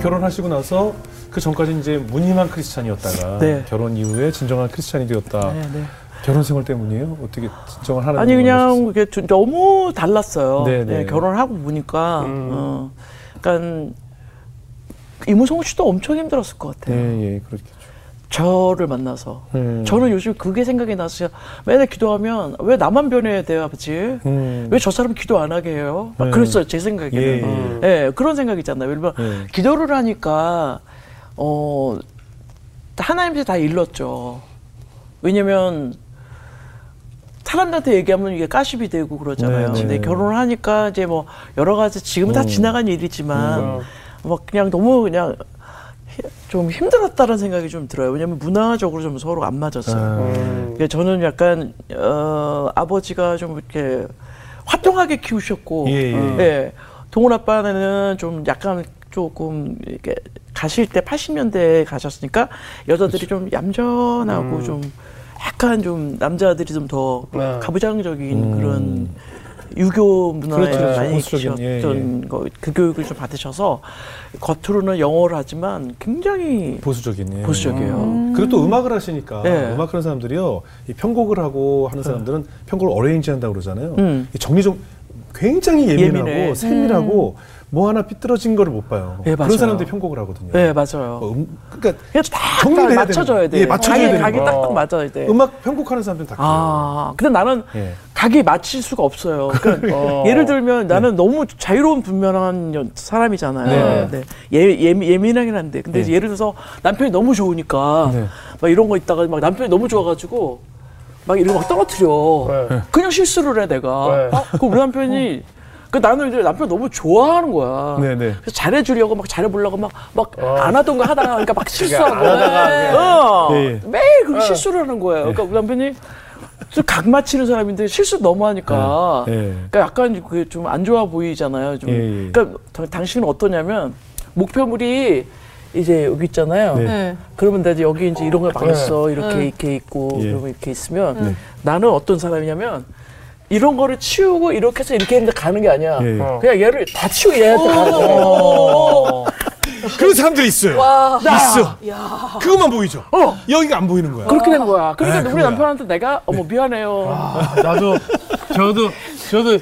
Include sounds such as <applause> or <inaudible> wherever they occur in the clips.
결혼하시고 나서 그 전까지 이제 무늬만 크리스찬이었다가 네. 결혼 이후에 진정한 크리스찬이 되었다. 네, 네. 결혼 생활 때문이에요? 어떻게 진정을 하는 아니 그냥 좀 너무 달랐어요. 네, 네, 네. 결혼을 하고 보니까 음. 어, 그러니까 이무송 씨도 엄청 힘들었을 것 같아요. 예, 예, 그렇겠죠. 저를 만나서 음. 저는 요즘 그게 생각이 나서 맨날 기도하면 왜 나만 변해야 돼요, 아버지? 음. 왜저 사람 기도 안 하게 해요? 막 네. 그랬어요, 제 생각에는. 예, 음. 예, 그런 생각 있잖아요. 왜냐면 예. 기도를 하니까 어 하나님한테 다 일렀죠. 왜냐면 사람들한테 얘기하면 이게 까십이 되고 그러잖아요. 네, 네. 근데 결혼을 하니까 이제 뭐 여러 가지 지금은 다 음. 지나간 일이지만 음. 막 그냥 너무 그냥 히- 좀 힘들었다는 생각이 좀 들어요. 왜냐면 문화적으로 좀 서로 안 맞았어요. 아. 음. 그러니까 저는 약간 어, 아버지가 좀 이렇게 활동하게 키우셨고, 예, 예. 예. 동훈 아빠는 좀 약간 조금 이렇게 가실 때 80년대에 가셨으니까 여자들이 좀 얌전하고 음. 좀 약간 좀 남자들이 좀더 네. 가부장적인 음. 그런 유교 문화에 그렇죠, 그렇죠. 많이 보수적인, 계셨던 예, 거, 그 교육을 좀 받으셔서 겉으로는 영어를 하지만 굉장히 보수적인. 예. 보수적이에요. 그리고 또 음악을 하시니까 네. 음악 하는 사람들이요 이 편곡을 하고 하는 사람들은 편곡을 어레인지 한다 고 그러잖아요. 음. 이 정리 좀 굉장히 예민하고 예민해. 세밀하고 뭐 하나 삐뚤어진 거를 못 봐요. 예, 그런. 사람들이 편곡을 하거든요. 네, 맞아요. 어, 음, 그러니까 정리를 맞춰줘야 돼. 예, 맞춰줘야 되는 각이 거예요. 딱딱 맞아야 돼. 음악 편곡하는 사람들은 다 그래요. 아, 근데 나는 예. 각이 맞출 수가 없어요. <laughs> 그러니까 어. 예를 들면 나는 너무 자유로운 분명한 여- 사람이잖아요. 네. 네. 예, 예, 예 민하긴 한데. 근데 네. 예를 들어서 남편이 너무 좋으니까 네. 막 이런 거 있다가 막 남편이 너무 좋아가지고 막 이런 거 막 떨어뜨려. 네. 그냥 실수를 해, 내가. 네. 어? 그럼 우리 남편이 그 나는 이제 남편 너무 좋아하는 거야. 네, 네. 그래서 잘해주려고 막 잘해보려고 막막 어. 안 하던 거 하다가 그러니까 막 실수하고. 안 하다가. 어, 예, 예. 매일 그 실수를 하는 거예요. 그러니까 우리 남편이 좀 각 맞히는 사람인데 실수 너무 하니까. 예. 그러니까 약간 그게 좀 안 좋아 보이잖아요. 좀. 예, 예. 그러니까 당- 당신은 어떠냐면 목표물이 이제 여기 있잖아요. 네. 네. 그러면 나 이제 여기 이제 이런 거막 있어. 이렇게 네. 이렇게 있고 예. 그러면 이렇게 있으면 네. 나는 어떤 사람이냐면 이런 거를 치우고 이렇게 해서 이렇게 했는데 가는 게 아니야. 예, 예. 어. 그냥 얘를 다 치우고 얘한테 가는 거야. 그런 사람들이 있어요. 있어. 그것만 보이죠. 여기가 안 보이는 거야. 그렇게 된 거야. 그러니까 아, 우리. 남편한테 내가 어머 미안해요. 아, 나도 저도 저도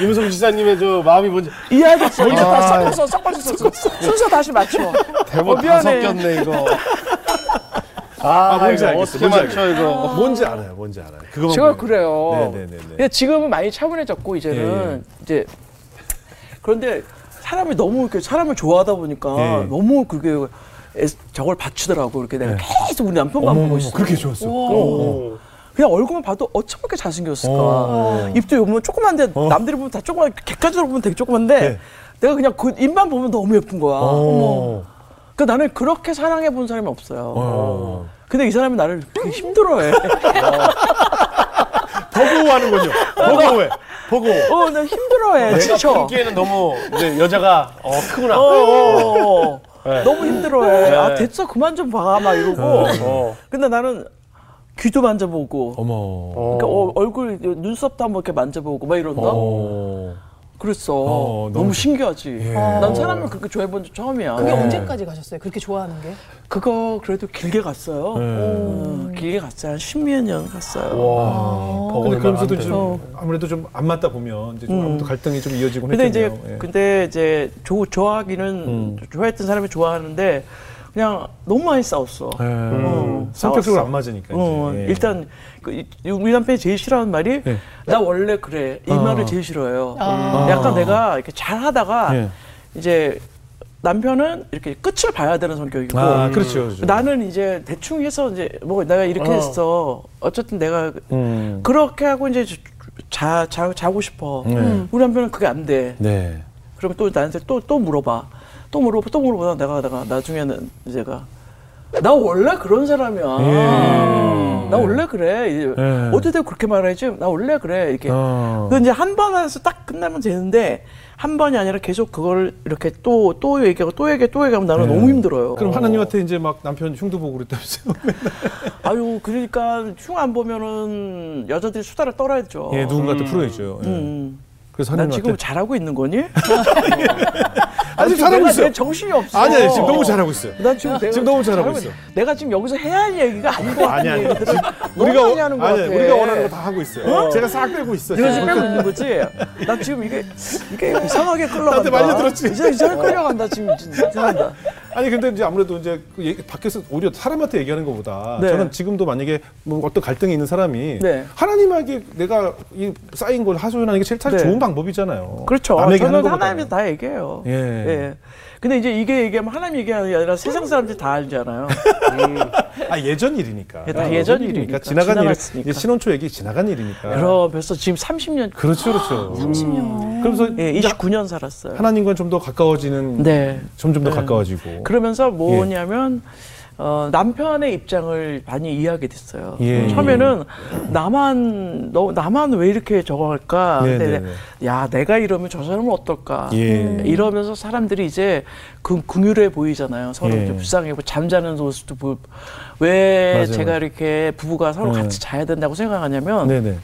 임성 지사님의 저 마음이 뭔지 이해하겠어. 다 아. 섞었어, 섞었어, 섞었어. 순서 다시 맞춰. 대본 어, 다 미안해. 섞였네 이거. 아, 아, 뭔지 알겠어. 어떻게 뭔지 맞춰 이거. 뭔지 알아요. 뭔지 알아요. 그거만 제가 그래요. 네네네네. 근데 지금은 많이 차분해졌고 이제는 이제 그런데 사람이 너무 이렇게 사람을 좋아하다 보니까 예. 너무 그게 애- 저걸 받치더라고. 이렇게 내가 계속 우리 남편만 보고 있어. 그렇게 좋았어. 오. 그냥 얼굴만 봐도 어쩜 그렇게 잘생겼을까. 어. 입도 보면 조그만데 남들이 보면 다 조그만 객관적으로 보면 되게 조그만데 네. 내가 그냥 그 입만 보면 너무 예쁜 거야. 어. 그 나는 그렇게 사랑해 본 사람이 없어요. 어. 근데 이 사람이 나를 힘들어해. <laughs> 버거워하는군요. 버거워해. 버거워. 어, 나 힘들어해. 내가 지쳐. 보기에는 너무 이제 여자가 어 크구나. 어, 어, 어. 네. 너무 힘들어해. 네. 아, 됐어. 그만 좀 봐. 막 이러고. 어. 근데 나는 귀도 만져보고. 어머. 그러니까 어, 얼굴, 눈썹도 한번 이렇게 만져보고 막 이런다? 어. 그랬어. 어, 너무, 너무 신기하지. 예. 난 사람을 그렇게 좋아해본 적 처음이야. 그게 네. 언제까지 가셨어요? 그렇게 좋아하는 게? 그거 그래도 길게 갔어요. 네. 어, 길게 갔어요. 한 십몇 년 갔어요. 와. 근데 그러면서도 좀좀 아무래도 좀 안 맞다 보면 이제 좀 음. 아무래도 갈등이 좀 이어지곤 근데 이제 했겠네요. 예. 근데 이제 조, 좋아하기는 음. 좋아했던 사람이 좋아하는데 그냥 너무 많이 싸웠어. 예. 어, 성격적으로 싸웠어. 안 맞으니까. 어, 이제. 예. 일단 그, 이- 우리 남편이 제일 싫어하는 말이 예. 나 원래 그래 이 아. 말을 제일 싫어해요. 아. 약간 내가 이렇게 잘하다가 예. 이제 남편은 이렇게 끝을 봐야 되는 성격이고 아, 그렇죠. 그렇죠. 나는 이제 대충 해서 이제 뭐 내가 이렇게 어. 했어. 어쨌든 내가 음. 그렇게 하고 이제 자, 자 자고 싶어. 네. 우리 남편은 그게 안 돼. 네. 그러면 또 나한테 또 또 물어봐. 또 물어봐. 또 물어보다 내가 내가 나중에는 이제가 나 원래 그런 사람이야. 예. 나 원래 그래. 예. 어디다 그렇게 말하지? 나 원래 그래. 이렇게. 어. 그 이제 한 번 해서 딱 끝나면 되는데 한 번이 아니라 계속 그걸 이렇게 또 또 얘기하고 또 얘기하고 또 얘기하면 나는 네. 너무 힘들어요. 그럼 하나님한테 이제 막 남편 흉도 보고 그랬다면서요? <laughs> 아유 그러니까 흉 안 보면은 여자들이 수다를 떨어야죠. 예, 누군가한테 풀어야죠. 예. 음. 그래서 난 지금 잘하고 있는 거니? <laughs> 아니 지금 잘하고 있어요. 내 정신이 없어. 아니 아니 지금 너무 잘하고 있어요. 나 지금 내가 지금 너무 잘하고 있어. 내가 지금 여기서 해야 할 얘기가 아닌 것 같아. 아니 아니 지금 우리가 많이 하는 것 아니 같아. 우리가 원하는 거 다 하고 있어요. 제가 싹 빼고 있어. 내가 지금 빼고 있는 거지. 나 지금 이게 이게 이상하게 끌려간다. 나한테 말려들었지? 이제 이상하게 끌려간다 지금 진짜 이상하다. 아니 근데 이제 아무래도 이제 그 얘기- 밖에서 오히려 사람한테 얘기하는 것보다 네. 저는 지금도 만약에 뭐 어떤 갈등이 있는 사람이 네. 하나님에게 내가 이 쌓인 걸 하소연하는 게 제일 참 네. 좋은 방법이잖아요. 그렇죠. 남에게 하는 저는 것보다는. 하나님이 다 얘기해요. 예. 예. 근데 이제 이게 얘기하면 하나님 얘기하는 게 아니라 세상 사람들이 다 알잖아요. 아 예전 일이니까. 예, 다 예전 일이니까. 지나간 일. 지나갔으니까. 이게 신혼초 얘기 지나간 일이니까. 그럼 벌써 지금 30년, 그렇죠, 그렇죠. <gasps> 30년. 그러면서 예, 이제 29년 살았어요. 하나님과 좀 더 가까워지는 네. 점점 더 네. 가까워지고. 그러면서 뭐냐면 어, 남편의 입장을 많이 이해하게 됐어요. 예. 처음에는 나만 너 나만 왜 이렇게 저거 할까? 네, 근데 네, 야 내가 이러면 저 사람은 어떨까? 예. 이러면서 사람들이 이제 그 궁율해 보이잖아요. 서로 예. 좀 불쌍해 보 잠자는 모습도 보. 왜 맞아요, 제가. 이렇게 부부가 서로 네. 같이 자야 된다고 생각하냐면 네네.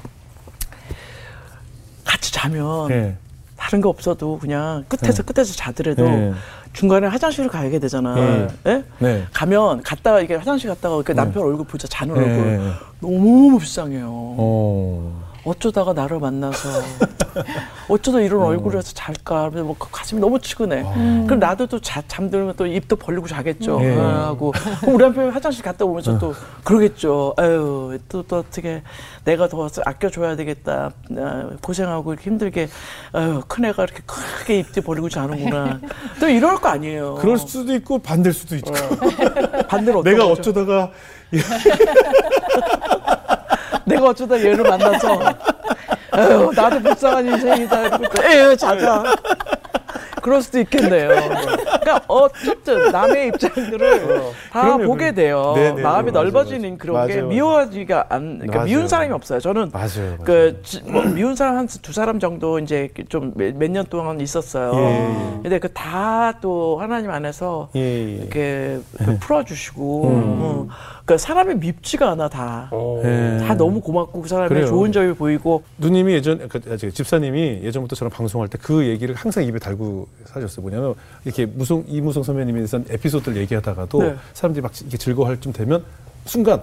같이 자면 네. 다른 거 없어도 그냥 끝에서 끝에서 자더라도 네. 중간에 화장실을 가게 되잖아. 네. 예? 네. 가면 갔다가 이게 화장실 갔다가 그 남편 얼굴 보자 자는 얼굴 네. 너무 불쌍해요. 어. 어쩌다가 나를 만나서 <laughs> 어쩌다 이런 얼굴에서 잘까? 그래서 뭐 가슴이 너무 치근해. 그럼 나도 또 자, 잠들면 또 입도 벌리고 자겠죠. 네. 아, 하고 그럼 우리 남편이 화장실 갔다 오면서 또 그러겠죠. 아유 또, 또 어떻게 내가 더 아껴줘야 되겠다. 아, 고생하고 이렇게 힘들게 아유 큰 애가 이렇게 크게 입도 벌리고 자는구나. 또 이럴 거 아니에요. 그럴 수도 있고 반대일 수도 있죠. 반대로 내가? 어쩌다가 <laughs> 내가 어쩌다 얘를 만나서 에휴, 나도 불쌍한 인생이다 에휴 자자 그럴 수도 있겠네요. 그러니까 어쨌든 남의 입장들을 다 그럼요, 보게. 돼요. 네, 네, 마음이 네, 맞아요, 넓어지는 맞아요. 그런 게 맞아요, 미워지가 안 그러니까. 미운 사람이 없어요. 저는 맞아요. 그 지- 뭐 미운 사람 한 두 사람 정도 이제 좀 몇 년 동안 있었어요. 예, 예. 근데 그 다 또 하나님 안에서 예, 예. 이렇게 그 풀어주시고 어, 그러니까 사람이 밉지가 않아 다. 예. 다 너무 고맙고 그 사람의 그래요. 좋은 점이 보이고 누님이 예전 그 저기 집사님이 예전부터 저랑 방송할 때 그 얘기를 항상 입에 달고 사셨어요. 뭐냐면 이렇게 무송 이무송 선배님에 대해서 에피소드를 얘기하다가도 네. 사람들이 막 이렇게 즐거워할 좀 되면 순간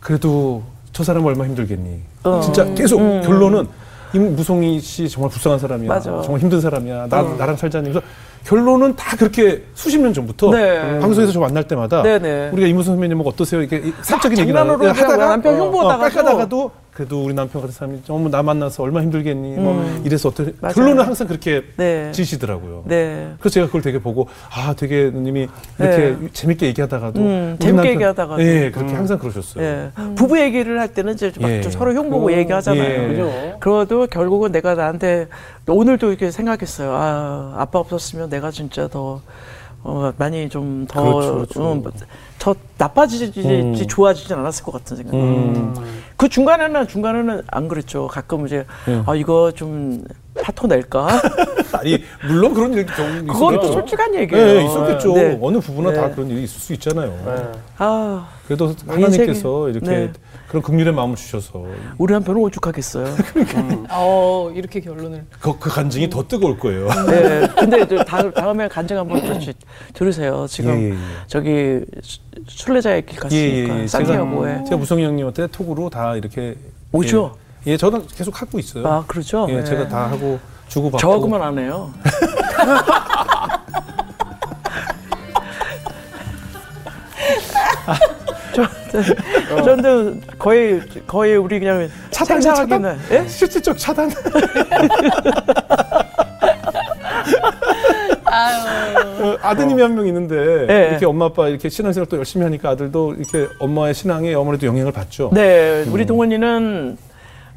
그래도 저 사람 얼마 나 힘들겠니. 어. 진짜 계속 결론은 이무송이 씨 정말 불쌍한 사람이야. 맞아. 정말 힘든 사람이야. 나 어. 나랑 살자면서 결론은 다 그렇게 수십 년 전부터 네. 방송에서 저 만날 때마다 네네. 우리가 이무송 선배님 뭐 어떠세요? 이렇게 사적인 얘기를 장난으로 하다가 남편 흉보다가도 깎아다가도 그래도 우리 남편 같은 사람이 어머 나 만나서 얼마 나 힘들겠니 뭐 이래서 어떻게 음. 맞아요. 결론은 항상 그렇게 네. 지시더라고요. 네. 그래서 제가 그걸 되게 보고 아 되게 누님이 이렇게 재밌게 얘기하다가도 음, 재밌게 얘기하다가도. 예 그렇게 항상 그러셨어요. 예. 부부 얘기를 할 때는 이제 막 예. 좀 서로 흉보고 얘기하잖아요. 예. 그죠? 그래도 결국은 내가 나한테 오늘도 이렇게 생각했어요. 아, 아빠 없었으면 내가 진짜 더 어, 많이 좀더 그렇죠, 그렇죠. 어, 더 나빠지지 음. 좋아지진 않았을 것 같은 생각. 음. 그 중간에는 중간에는 안 그랬죠. 가끔 이제 예. 아 이거 좀 파토 낼까? <laughs> 아니 물론 그런 일도 좀 그건 또 있었겠죠. 솔직한 얘기예요. 예, 있었겠죠. 네. 어느 부부나 다 네. 그런 일이 있을 수 있잖아요. 아, 그래도 하나님께서 이렇게 네. 그런 긍휼의 마음을 주셔서 우리 남편은 오죽하겠어요. <laughs> 어 이렇게 결론을. 그, 그 간증이 더 뜨거울 거예요. 네. 근데 저 다, 다음에 간증 한번 다시 들으세요. 지금 예, 예, 예. 저기 수- 순례자의 길 갔으니까 산티아고에 제가, 제가 무성이 형님한테 톡으로 다 이렇게 오죠? 예, 예, 저는 계속 하고 있어요. 아 그렇죠. 예, 네. 제가 다 하고 주고 받고. 저하고만 안 해요. <laughs> <laughs> 저, 저, 저는 거의 거의 우리 그냥 차단이야, 생사하기는 예? 실질적 차단. 어, 아드님이 한명 있는데 네. 이렇게 엄마 아빠 이렇게 신앙생활 또 열심히 하니까 아들도 이렇게 엄마의 신앙에 아무래도 영향을 받죠. 네, 음. 우리 동원이는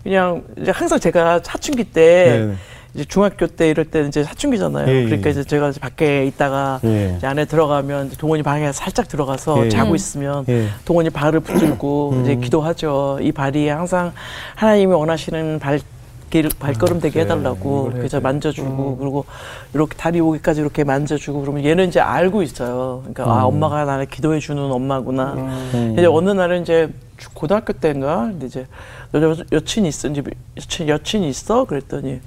그냥 이제 항상 제가 사춘기 때 네. 이제 중학교 때 이럴 때 이제 사춘기잖아요. 예, 예, 그러니까 예. 이제 제가 이제 밖에 있다가 예. 이제 안에 들어가면 이제 동원이 방에 살짝 들어가서 예. 자고 있으면 예. 동원이 발을 붙들고 이제 기도하죠. 이 발이 항상 하나님이 원하시는 발 길 발걸음 되게 그래. 해달라고 그래서 돼. 만져주고 그리고 이렇게 다리 오기까지 이렇게 만져주고 그러면 얘는 이제 알고 있어요. 그러니까 아 엄마가 나를 기도해 주는 엄마구나. 이제 어느 날은 이제 주- 고등학교 때인가 이제 여, 여친이 있어 이제 여친 여친이 있어 그랬더니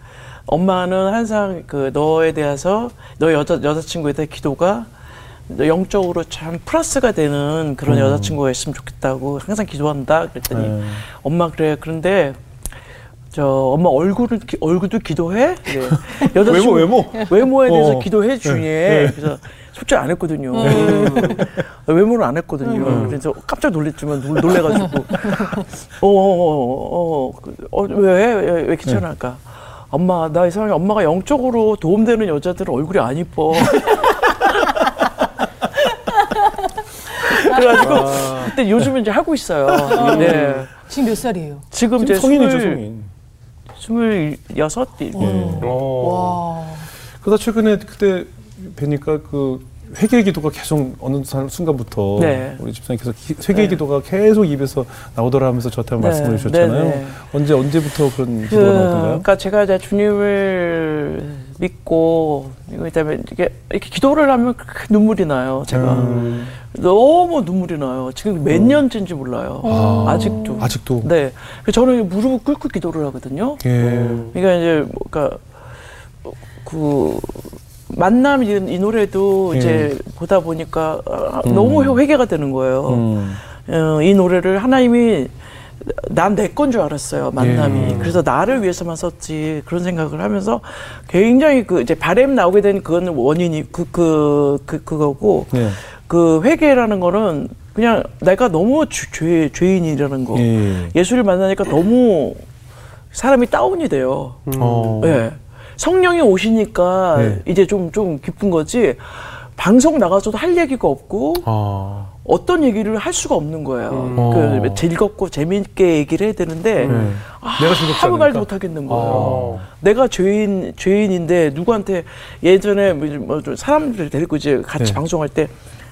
엄마는 항상 그 너에 대해서 너 여자 여자친구에 대해 기도가 너 영적으로 참 플러스가 되는 그런 여자친구가 있으면 좋겠다고 항상 기도한다 그랬더니 네. 엄마 그래 그런데 저 엄마 얼굴을 기- 얼굴도 기도해 그래. 여자친구 외모, 외모 에 대해서 어. 기도해 중에 네, 네. 그래서 솔직히 안 했거든요. 외모는 안 했거든요. 그래서 깜짝 놀랬지만 놀- 놀래가지고 어어어어왜 왜, 왜 귀찮을까? 엄마 나 이상하게 엄마가 영적으로 도움되는 여자들은 얼굴이 안 이뻐. <laughs> 그래가지고 근데 요즘은 이제 하고 있어요. 네. 지금 몇 살이에요? 지금 지금 이제 성인이죠, 성인. 스물여섯 이- 예. 어. 와. 그러다 최근에 그때 뵈니까 그 회개 기도가 계속 어느 산- 순간부터 네. 우리 집사님께서 기- 회개 네. 기도가 계속 입에서 나오더라 하면서 저한테 네, 말씀을 주셨잖아요. 네, 네. 언제 언제부터 그런 그, 기도가 나오던가요? 그러니까 제가 이제 주님을 믿고 그다음에 이게 이렇게 기도를 하면 그 눈물이 나요. 제가 음. 너무 눈물이 나요. 지금 몇 년째인지 몰라요. 아, 아직도. 아직도. 네. 그래서 저는 무릎을 꿇고 기도를 하거든요. 예. 그러니까 이제 그러니까 그 만남 이, 이 노래도 예. 이제 보다 보니까 아, 음. 너무 회개가 되는 거예요. 음. 어, 이 노래를 하나님이 난 내 건 줄 알았어요 만남이 예. 그래서 나를 위해서만 썼지 그런 생각을 하면서 굉장히 그 이제 바램 나오게 된 그건 원인이 그 그 그, 그 거고 네. 그 회개라는 거는 그냥 내가 너무 죄, 죄 죄인이라는 거 예. 예수를 만나니까 너무 사람이 다운이 돼요 어. 예 성령이 오시니까 네. 이제 좀좀 기쁜 거지 방송 나가서도 할 얘기가 없고 아. 어떤 얘기를 할 수가 없는 거예요. 어. 그 즐겁고 재미있게 얘기를 해야 되는데 네. 아, 내가 아무 말도 않으니까? 못 하겠는 거예요. 어. 내가 죄인 죄인인데 누구한테 예전에 뭐좀 사람들 데리고 이제 같이 네. 방송할 때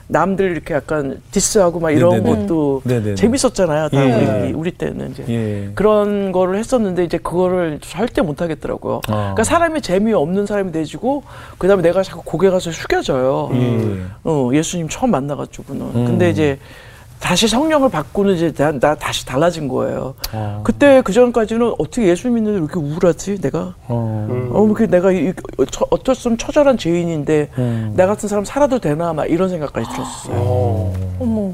남들 이렇게 약간 디스하고 막 이런 네네네. 것도 네네네. 재밌었잖아요. 다 예. 우리, 우리 때는 이제 예. 그런 거를 했었는데 이제 그거를 절대 못 하겠더라고요. 아. 그러니까 사람이 재미 없는 사람이 돼지고 그다음에 내가 자꾸 고개 가서 숙여져요. 예. 어, 예수님 처음 만나가지고는. 음. 근데 이제 다시 성령을 받고는 이제 나, 나 다시 달라진 거예요. 아. 그때 그 전까지는 어떻게 예수 믿는데 왜 이렇게 우울하지? 내가 어. 음. 어, 그 내가 이, 처- 어쩔 수 없는 처절한 죄인인데 음. 나 같은 사람 살아도 되나 막 이런 생각까지 들었어요. 어. 어머.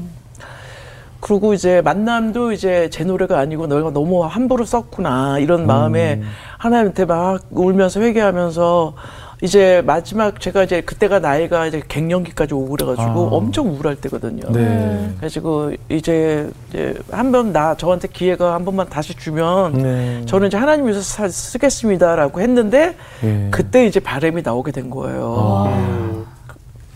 그리고 이제 만남도 이제 제 노래가 아니고 너가 너무 함부로 썼구나 이런 마음에 하나님한테 막 울면서 회개하면서 이제 마지막 제가 이제 그때가 나이가 이제 갱년기까지 오고 그래가지고 아. 엄청 우울할 때거든요. 네. 그래가지고 이제, 이제 한 번 나 저한테 기회가 한 번만 다시 주면 네. 저는 이제 하나님 위해서 사- 쓰겠습니다라고 했는데 예. 그때 이제 바람이 나오게 된 거예요. 음.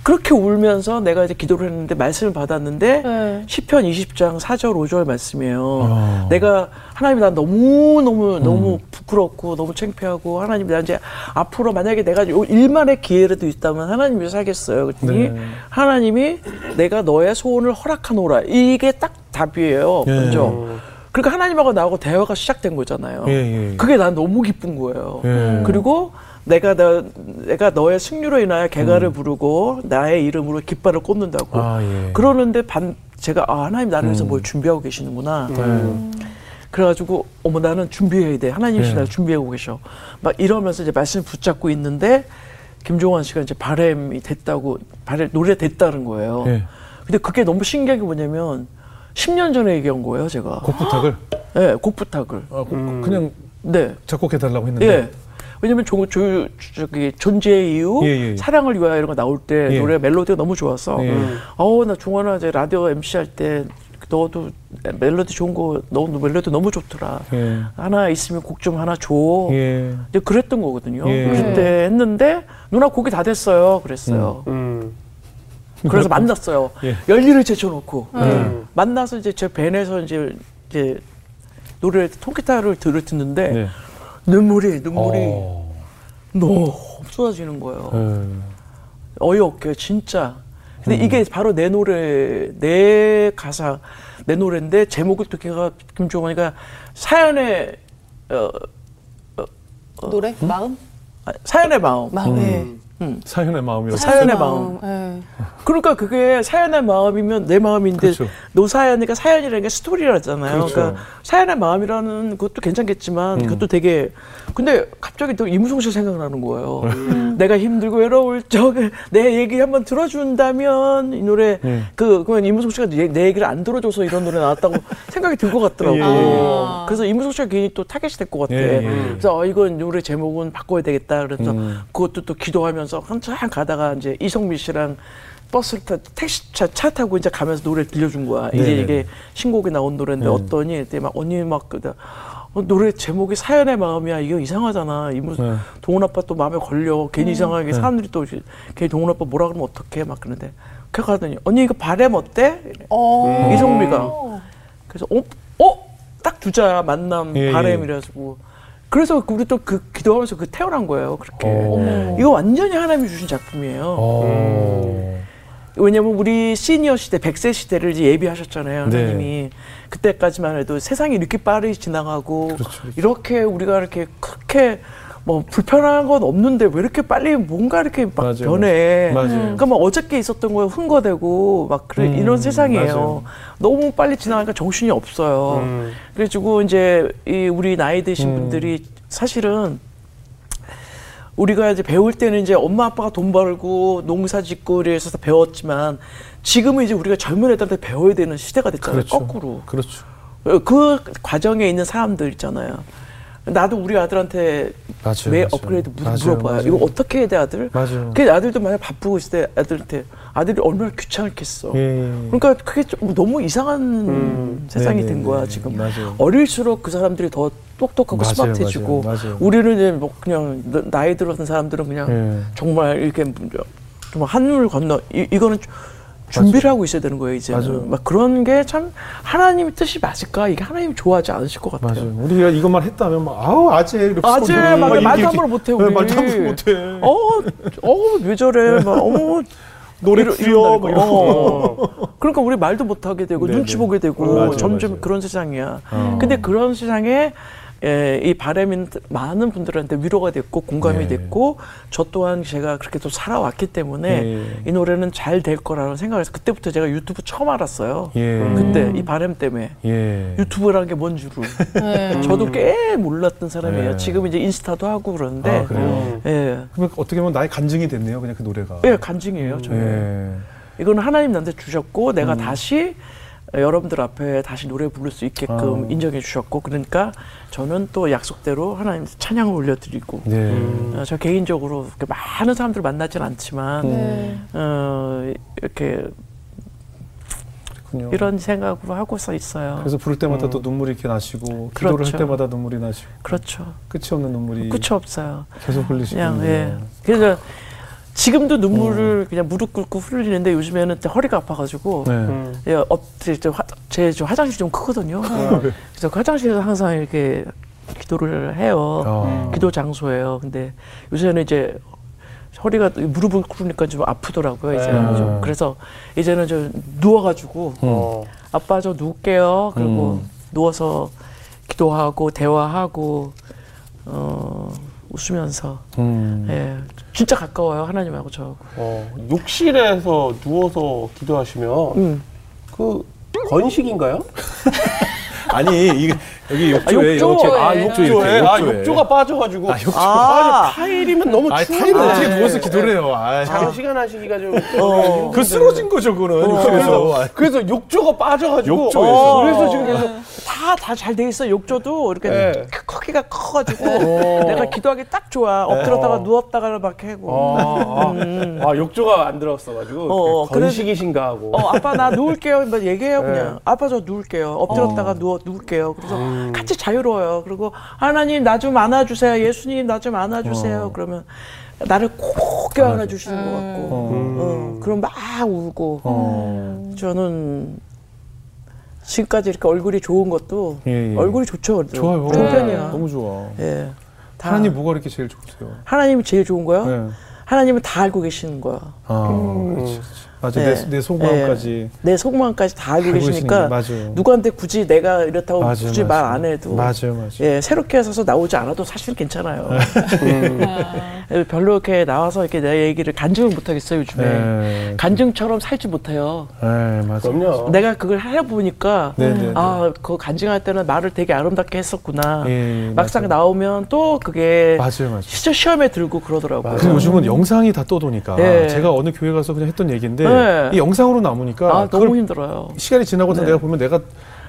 그렇게 울면서 내가 이제 기도를 했는데 말씀을 받았는데 네. 시편 20장 4절 5절 말씀이에요. 아. 내가 하나님 나 너무 너무 너무 부끄럽고 너무 창피하고 하나님 나 이제 앞으로 만약에 내가 요 일만의 기회라도 있다면 하나님 위해서 하겠어요. 그랬더니 네. 하나님이 내가 너의 소원을 허락하노라. 이게 딱 답이에요. 예. 먼저. 그러니까 하나님하고 나하고 대화가 시작된 거잖아요. 예, 예. 그게 난 너무 기쁜 거예요. 예. 그리고 내가 너, 내가 너의 승리로 인하여 개가를 부르고 나의 이름으로 깃발을 꽂는다고. 음. 아, 예. 그러는데 반 제가 아 하나님 나를 위해서 음. 뭘 준비하고 계시는구나. 네. 그래가지고 어머 나는 준비해야 돼. 하나님이 네. 나를 준비하고 계셔. 막 이러면서 이제 말씀 붙잡고 있는데 김종환 씨가 이제 바램이 됐다고 바램 노래 됐다는 거예요. 예. 근데 그게 너무 신기한 게 뭐냐면 10년 전에 얘기한 거예요, 제가. 곡 부탁을 네, 곡 부탁을. 아, 곡- 음. 그냥 네. 작곡해 달라고 했는데 예. 왜냐면 조, 조, 저기 존재의 이유, 예, 예. 사랑을 위하여 이런 거 나올 때 예. 노래 멜로디가 너무 좋아서 예. 음. 어우 나 종환아 이제 라디오 MC 할 때 너도 멜로디 좋은 거너 멜로디 너무 좋더라. 예. 하나 있으면 곡 좀 하나 줘. 예. 이제 그랬던 거거든요. 예. 그때 했는데 누나 곡이 다 됐어요. 그랬어요. 음. 그래서 만났어요. 예. 열리를 제쳐놓고 음. 만나서 이제 제 밴에서 이제 이제 노래 통기타를 들을 듣는데 네. 눈물이 눈물이 어. 너무 쏟아지는 거예요. 예. 어이없게 진짜. 근데 음. 이게 바로 내 노래, 내 가사, 내 노래인데 제목을 또 걔가 김종환이가 사연의 어, 노래? 마음? 아, 사연의 마음. 마음. 예. 음. 음. 사연의 마음이라고. 사연의 마음. 예. <laughs> 그러니까 그게 사연의 마음이면 내 마음인데 그렇죠. 노사연이니까 사연이라는 게 스토리라잖아요. 그렇죠. 그러니까 사연의 마음이라는 것도 괜찮겠지만 그것도 되게 근데 갑자기 또 이무송 씨 생각나는 거예요. <laughs> 내가 힘들고 외로울 적에 내 얘기 한번 들어준다면 이 노래 예. 그 그러면 이무송 씨가 내, 내 얘기를 안 들어줘서 이런 노래 나왔다고 <laughs> 생각이 들 것 같더라고. 예, 예. 아. 그래서 이무송 씨가 괜히 또 타겟이 될 것 같아. 예, 예. 그래서 어, 이건 노래 제목은 바꿔야 되겠다. 그래서 음. 그것도 또 기도하면 서 한참 가다가 이제 이성미 씨랑 버스를 타 택시 차, 차 타고 이제 가면서 노래 들려준 거야. 이제 네네네. 이게 신곡이 나온 노래인데 음. 어떠니? 그때 막 언니 막 그다 어, 노래 제목이 사연의 마음이야. 이거 이상하잖아. 이무 네. 동훈 아빠 또 마음에 걸려. 괜히 이상하게 네. 사람들이 또 괜히 동훈 아빠 뭐라 그러면 어떡해 막 그러는데 그 가더니 언니 이거 바램 어때? 어. 이성미가 그래서 어? 어? 딱 두자 만남 예, 예. 바램이라고 그래서 우리 또 그 기도하면서 그 태어난 거예요 그렇게 어. 이거 완전히 하나님이 주신 작품이에요 어. 왜냐면 우리 시니어 시대 100세 시대를 이제 예비하셨잖아요 네. 하나님이 그때까지만 해도 세상이 이렇게 빠르게 지나가고 그렇죠. 이렇게 우리가 이렇게 그렇게 뭐 불편한 건 없는데 왜 이렇게 빨리 뭔가 이렇게 막 맞아요. 변해 맞아요. 그러니까 막 어저께 있었던 거에 흥거되고 막 그래 음, 이런 세상이에요. 맞아요. 너무 빨리 지나가니까 정신이 없어요. 음. 그래가지고 이제 이 우리 나이 드신 음. 분들이 사실은 우리가 이제 배울 때는 이제 엄마 아빠가 돈 벌고 농사 짓고 이래서 배웠지만 지금은 이제 우리가 젊은 애들한테 배워야 되는 시대가 됐잖아요. 그렇죠. 거꾸로. 그렇죠. 그 과정에 있는 사람들 있잖아요. 나도 우리 아들한테 맞아요. 왜 맞아요. 업그레이드 물- 맞아요, 물어봐요. 이거 어떻게 해야 돼 아들? 맞아요. 그 아들도 만약 바쁘고 있을 때 아들한테 아들이 얼마나 귀찮겠어. 예. 그러니까 그게 좀 너무 이상한 음. 세상이 네네네. 된 거야 지금. 맞아요. 어릴수록 그 사람들이 더 똑똑하고 맞아요, 스마트해지고 맞아요. 우리는 이제 뭐 그냥 나- 나이 들어선 사람들은 그냥 예. 정말 이렇게 좀 한물 건너 이, 이거는 준비를 하고 있어야 되는 거예요 맞아요. 막 그런 게 참 하나님의 뜻이 맞을까 이게 하나님 좋아하지 않으실 것 같아요. 맞아요. 우리가 이것만 했다면 막 아우 아재 이렇게 아재 막막 말도 함부로 못해 네, 우리. 말도 함부로 못해. 어, 어, 왜 저래? 막, 어머. 노래 귀여워. 막 어. 그러니까 우리 말도 못하게 되고 네네. 눈치 보게 되고 맞아요, 점점 맞아요. 그런 세상이야. 어. 근데 그런 세상에 예, 이 바람인 많은 분들한테 위로가 됐고 공감이 네. 됐고 저 또한 제가 그렇게 또 살아왔기 때문에 네. 이 노래는 잘 될 거라는 생각을 해서 그때부터 제가 유튜브 처음 알았어요. 예. 그때 이 바람 때문에 예. 유튜브라는 게 뭔 줄을 네. <laughs> 저도 꽤 몰랐던 사람이에요. 네. 지금 이제 인스타도 하고 그러는데 아, 그래요? 음. 예. 그러면 어떻게 보면 나의 간증이 됐네요. 그냥 그 노래가. 예, 간증이에요. 저희. 예. 이거는 하나님 나한테 주셨고 음. 내가 다시 여러분들 앞에 다시 노래 부를 수 있게끔 아. 인정해 주셨고 그러니까 저는 또 약속대로 하나님 찬양을 올려드리고 네. 음. 어, 저 개인적으로 그렇게 많은 사람들 만나진 않지만 네. 어, 이렇게 그렇군요. 이런 생각으로 하고서 있어요. 그래서 부를 때마다 음. 또 눈물이 이렇게 나시고 기도를 그렇죠. 할 때마다 눈물이 나시고 그렇죠. 끝이 없는 눈물이 끝이 없어요. 계속 흘리시군요. 그냥 예. 그래서 지금도 눈물을 그냥 무릎 꿇고 흘리는데 요즘에는 또 허리가 아파가지고 네. 음. 예, 업, 제, 저 화, 제, 저 화장실이 좀 크거든요. 그래서 그 화장실에서 항상 이렇게 기도를 해요. 어. 기도 장소예요. 근데 요새는 이제 허리가 무릎을 꿇으니까 좀 아프더라고요. 이제는 네. 좀. 그래서 이제는 좀 누워가지고 어. 아빠 저 누울게요. 그리고 음. 누워서 기도하고 대화하고 어, 웃으면서 음. 예, 진짜 가까워요 하나님하고 저하고. 어, 욕실에서 누워서 기도하시면 음. 그 건식인가요? <laughs> 아니 이게 여기 욕조에 아, 욕조에. 이렇게- 아, 욕조 욕조에 이렇게, 아, 욕조에. 욕조가 빠져가지고 아, 욕조. 아. 타일이면 너무 추운데 타일은 어떻게 네. 누워서 기도를 해요. 아, 장 시간 하시기가 좀 어. 그 쓰러진 거죠 그거는 그래서, 욕조에서. 그래서 욕조가 빠져가지고 욕조에서. 어, 그래서 지금 계속 다 다 잘 돼 있어. 욕조도 이렇게 네. 크- 크기가 커가지고 내가 기도하기 딱 좋아. 엎드렸다가 어. 누웠다가 막 하고. 아, 아, 음. 아, 욕조가 안 들었어가지고 어, 그 건식이신가 하고. 어 아빠 나 누울게요. 막 얘기해요 네. 그냥. 아빠 저 누울게요. 엎드렸다가 누워 누울게요. 그래서 같이 자유로워요. 그리고 하나님 나 좀 안아주세요. 예수님 나 좀 안아주세요. 어. 그러면 나를 꼭 껴안아 주시는 것 같고. 어. 어, 그럼 막 울고. 어. 저는 지금까지 이렇게 얼굴이 좋은 것도 예, 예. 얼굴이 좋죠 그래도. 좋아요. 좋은 편이야 너무 좋아. 예. 다 하나님 뭐가 이렇게 제일 좋으세요? 하나님이 제일 좋은 거요? 네. 하나님은 다 알고 계시는 거야. 아, 음. 그렇지. 맞아 네. 내, 내 속마음까지 내 속마음까지 다 알고 계시니까. 누구한테 굳이 내가 이렇다고 맞아요, 굳이. 말 안 해도 맞아요, 맞아요. 예, 새롭게 해서 나오지 않아도 사실 괜찮아요. 아, 예, 별로 이렇게 나와서 이렇게 내 얘기를 간증을 못 하겠어요, 요즘에. 네. 간증처럼 살지 못해요. 네, 맞아요. 그럼요. 내가 그걸 해보니까 네, 네, 네. 아, 그 간증할 때는 말을 되게 아름답게 했었구나. 예, 막상 맞아요. 나오면 또 그게 맞아요, 맞아요. 진짜 시험에 들고 그러더라고요. 그리고 요즘은 영상이 다 떠도니까 네. 제가 어느 교회 가서 그냥 했던 얘기인데 네. 이 영상으로 남으니까 아, 너무 힘들어요. 시간이 지나고 서 네. 내가 보면 내가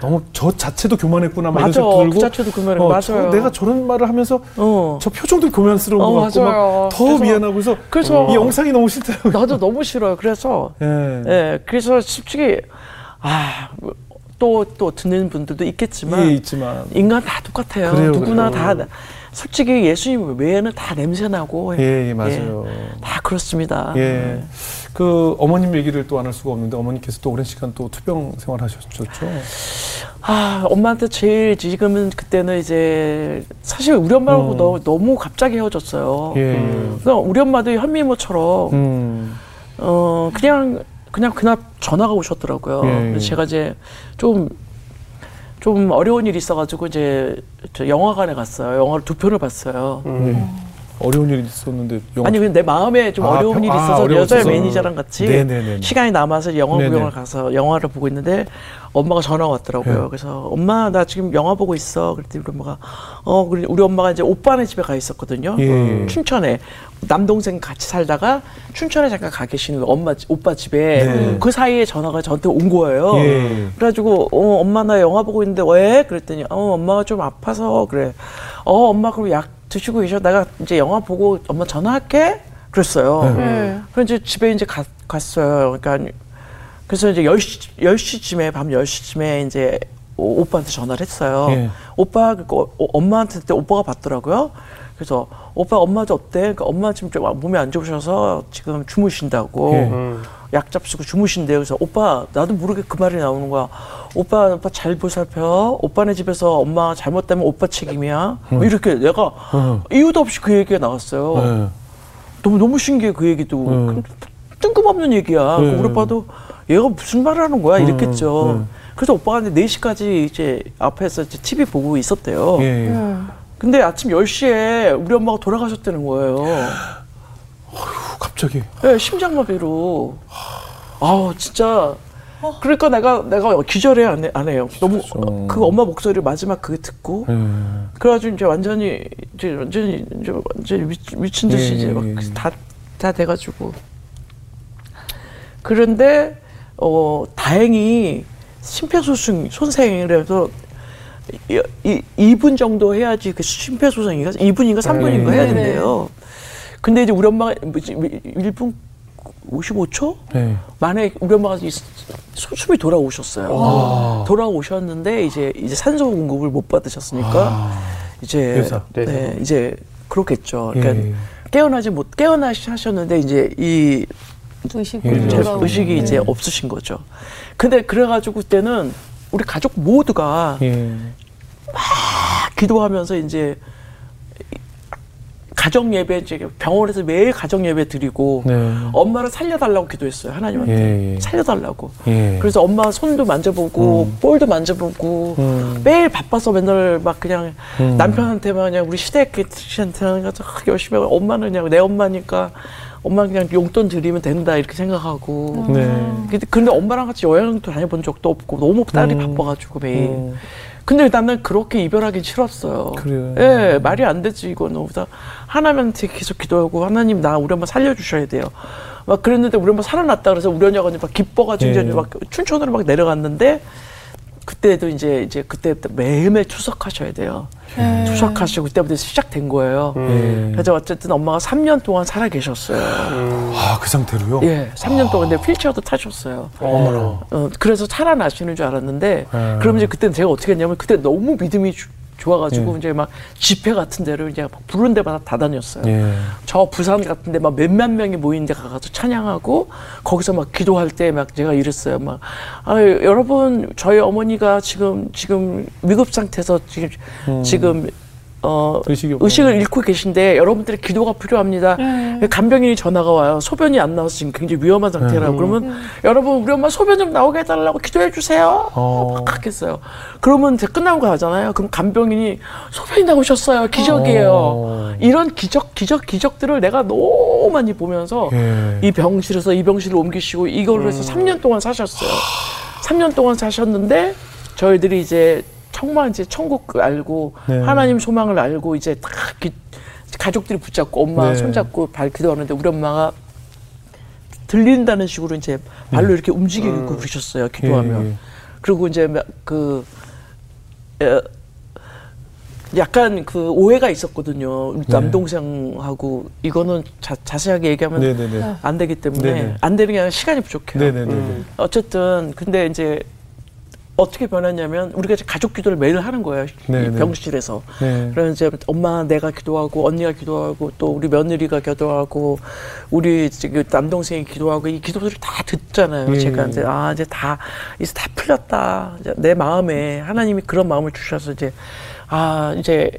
너무 저 자체도 교만했구나 막 이런 맞아. 생각 들고 그 자체도 교만해. 어, 맞아요. 저- 내가 저런 말을 하면서 어. 저 표정도 교만스러운 어, 것 같고. 막더 그래서- 미안하고 해서 그래서 이 영상이 너무 싫더라고요. 나도 너무 싫어요. 그래서 예. 예, 그래서 솔직히 아, 또또 듣는 분들도 있겠지만 예, 있지만 인간 다 똑같아요. 그래요, 누구나 그래요. 다 솔직히 예수님 외에는 다 냄새 나고 예, 예, 맞아요. 다 그렇습니다. 예. 그 어머님 얘기를 또 안 할 수가 없는데 어머님께서 또 오랜 시간 또 투병 생활하셨죠. 아, 엄마한테 제일 지금은 그때는 이제 사실 우리 엄마하고 음. 너, 너무 갑자기 헤어졌어요. 예. 그러니까 우리 엄마도 현미모처럼 음. 어 그냥 그냥 그날 전화가 오셨더라고요. 예, 그래서 예. 제가 이제 좀좀 어려운 일이 있어가지고 이제 저 영화관에 갔어요. 영화를 두 편을 봤어요. 예. 어려운 일이 있었는데 아니 근데 내 마음에 좀 아, 어려운 평- 일이 아, 있어서 어려웠어서. 여자 매니저랑 같이 네네네. 시간이 남아서 영화 네네. 구경을 가서 영화를 보고 있는데 엄마가 전화가 왔더라고요. 네. 그래서 엄마 나 지금 영화 보고 있어. 그랬더니 우리 엄마가 어 우리 엄마가 이제 오빠네 집에 가 있었거든요. 예, 예. 춘천에 남동생 같이 살다가 춘천에 잠깐 가 계시는 엄마 집- 오빠 집에 네. 그 사이에 전화가 저한테 온 거예요. 예. 그래가지고 어 엄마 나 영화 보고 있는데 왜? 그랬더니 어 엄마가 좀 아파서 그래. 어 엄마 그럼 약 드시고 계셔. 내가 이제 영화 보고 엄마 전화할게. 그랬어요. 네. 그래서 이제 집에 이제 가- 갔어요. 그러니까 그래서 이제 10시, 10시쯤에 밤 10시쯤에 이제 오- 오빠한테 전화를 했어요. 예. 오빠 그 어, 엄마한테 그때 오빠가 받더라고요. 그래서 오빠 엄마 도 어때? 그러니까 엄마 지금 좀 몸이 안 좋으셔서 지금 주무신다고 예. 음. 약 잡수고 주무신대요. 그래서 오빠 나도 모르게 그 말이 나오는 거야. 오빠 오빠 잘 보살펴. 오빠네 집에서 엄마 잘못되면 오빠 책임이야. 뭐 이렇게 내가 음. 이유도 없이 그 얘기가 나왔어요. 예. 너무 너무 신기해 그 얘기도 음. 뜬금없는 얘기야. 음. 그 우리 오빠도 얘가 무슨 말을 하는 거야 이랬겠죠. 음. 그래서 오빠가 이제 4시까지 이제 앞에서 이제 TV 보고 있었대요. 예. 예. 근데 아침 10시에 우리 엄마가 돌아가셨다는 거예요. 후, 갑자기 네, 심장마비로. 아우 진짜. 그러니까 내가 내가 기절해 안, 해, 안 해요. 너무 그렇죠. 그 엄마 목소리를 마지막 그게 듣고 예. 그래가지고 이제 완전히 이제 완전히 이제 완전히 미, 미친 듯이 예, 이제 예, 막 예. 다다 돼가지고 그런데 어 다행히 심폐소생 손생이라서 이, 이 2분 정도 해야지 그 심폐소생인가 2분인가 3분인가 해야 네네. 된대요. 근데 이제 우리 엄마가 뭐지 1분 55초 예. 만에 우리 엄마가 이 숨이 돌아오셨어요. 돌아오셨는데 이제 이제 산소 공급을 못 받으셨으니까 이제 뇌사. 네, 뇌사. 이제 그렇겠죠. 그러니까 예. 깨어나지 못 깨어나셨는데 이제 이 의식이 예. 의식이 이제 없으신 거죠. 근데 그래가지고 그때는 우리 가족 모두가 예. 기도하면서 이제 가정 예배 이제 병원에서 매일 가정 예배 드리고 네. 엄마를 살려달라고 기도했어요 하나님한테 예, 예. 살려달라고. 예. 그래서 엄마 손도 만져보고 음. 볼도 만져보고 음. 매일 바빠서 맨날 막 그냥 음. 남편한테만 그냥 우리 시댁 씨한테는 가서 열심히 하고 엄마는 그냥 내 엄마니까 엄마 그냥 용돈 드리면 된다 이렇게 생각하고 네. 근데- 근데 엄마랑 같이 여행도 다녀본 적도 없고 너무 딸이 음. 바빠가지고 매일 음. 근데 나는 그렇게 이별하기 싫었어요. 그래요. 예, 말이 안 되지 이거는. 그래서 하나님한테 계속 기도하고 하나님 나 우리 엄마 살려주셔야 돼요. 막 그랬는데 우리 엄마 살아났다 그래서 우리 언니가 막 기뻐가지고 예. 이제 막 춘천으로 막 내려갔는데 그때도 이제 이제 그때 매일매일 추석하셔야 돼요. 네. 추석하시고 그때부터 시작된 거예요. 예. 그래서 어쨌든 엄마가 3년 동안 살아 계셨어요. 아, 그 상태로요? 예, 3년 동안 근데 휠체어도 타셨어요. 어머나. 어, 그래서 살아나시는 줄 알았는데, 음. 그럼 이제 그때는 제가 어떻게 했냐면, 그때 너무 믿음이 주- 좋아가지고, 예. 이제 막 집회 같은 데를 이제 막 부른 데마다 다 다녔어요. 예. 저 부산 같은 데 막 몇만 명이 모인 데 가서 찬양하고, 거기서 막 기도할 때 막 제가 이랬어요. 막, 아, 여러분, 저희 어머니가 지금, 지금 위급 상태에서 지금, 음. 지금, 어. 의식을 잃고 계신데 여러분들의 기도가 필요합니다. 간병인이 전화가 와요. 소변이 안 나와서 지금 굉장히 위험한 상태라고. 그러면 여러분 우리 엄마 소변 좀 나오게 해달라고 기도해 주세요. 어. 막 했어요. 그러면 이제 끝나고 가잖아요. 그럼 간병인이 소변이 나오셨어요. 기적이에요. 어. 이런 기적, 기적, 기적들을 내가 너무 많이 보면서 예. 이 병실에서 이 병실로 옮기시고 이걸로 해서 3년 동안 사셨어요. 3년 동안 사셨는데 저희들이 이제 정말 이제 천국 알고 네. 하나님 소망을 알고 이제 다 기- 가족들이 붙잡고 엄마 네. 손잡고 발 기도하는데 우리 엄마가 들린다는 식으로 이제 발로 이렇게 움직이고 그러셨어요 기도하면 네. 예, 예. 그리고 이제 그 에, 약간 그 오해가 있었거든요 네. 남동생하고 이거는 자, 자세하게 얘기하면 네네네. 안 되기 때문에 네네. 안 되는 게 아니라 시간이 부족해요. 네네네. 어쨌든 근데 이제 어떻게 변했냐면 우리가 이제 가족 기도를 매일 하는 거예요. 이 네네. 병실에서. 네. 그래서 이제 엄마 내가 기도하고 언니가 기도하고 또 우리 며느리가 기도하고 우리 지금 남동생이 기도하고 이 기도들을 다 듣잖아요. 예. 제가 이제 아 이제 다 이제 다 풀렸다. 이제 내 마음에 하나님이 그런 마음을 주셔서 이제 아 이제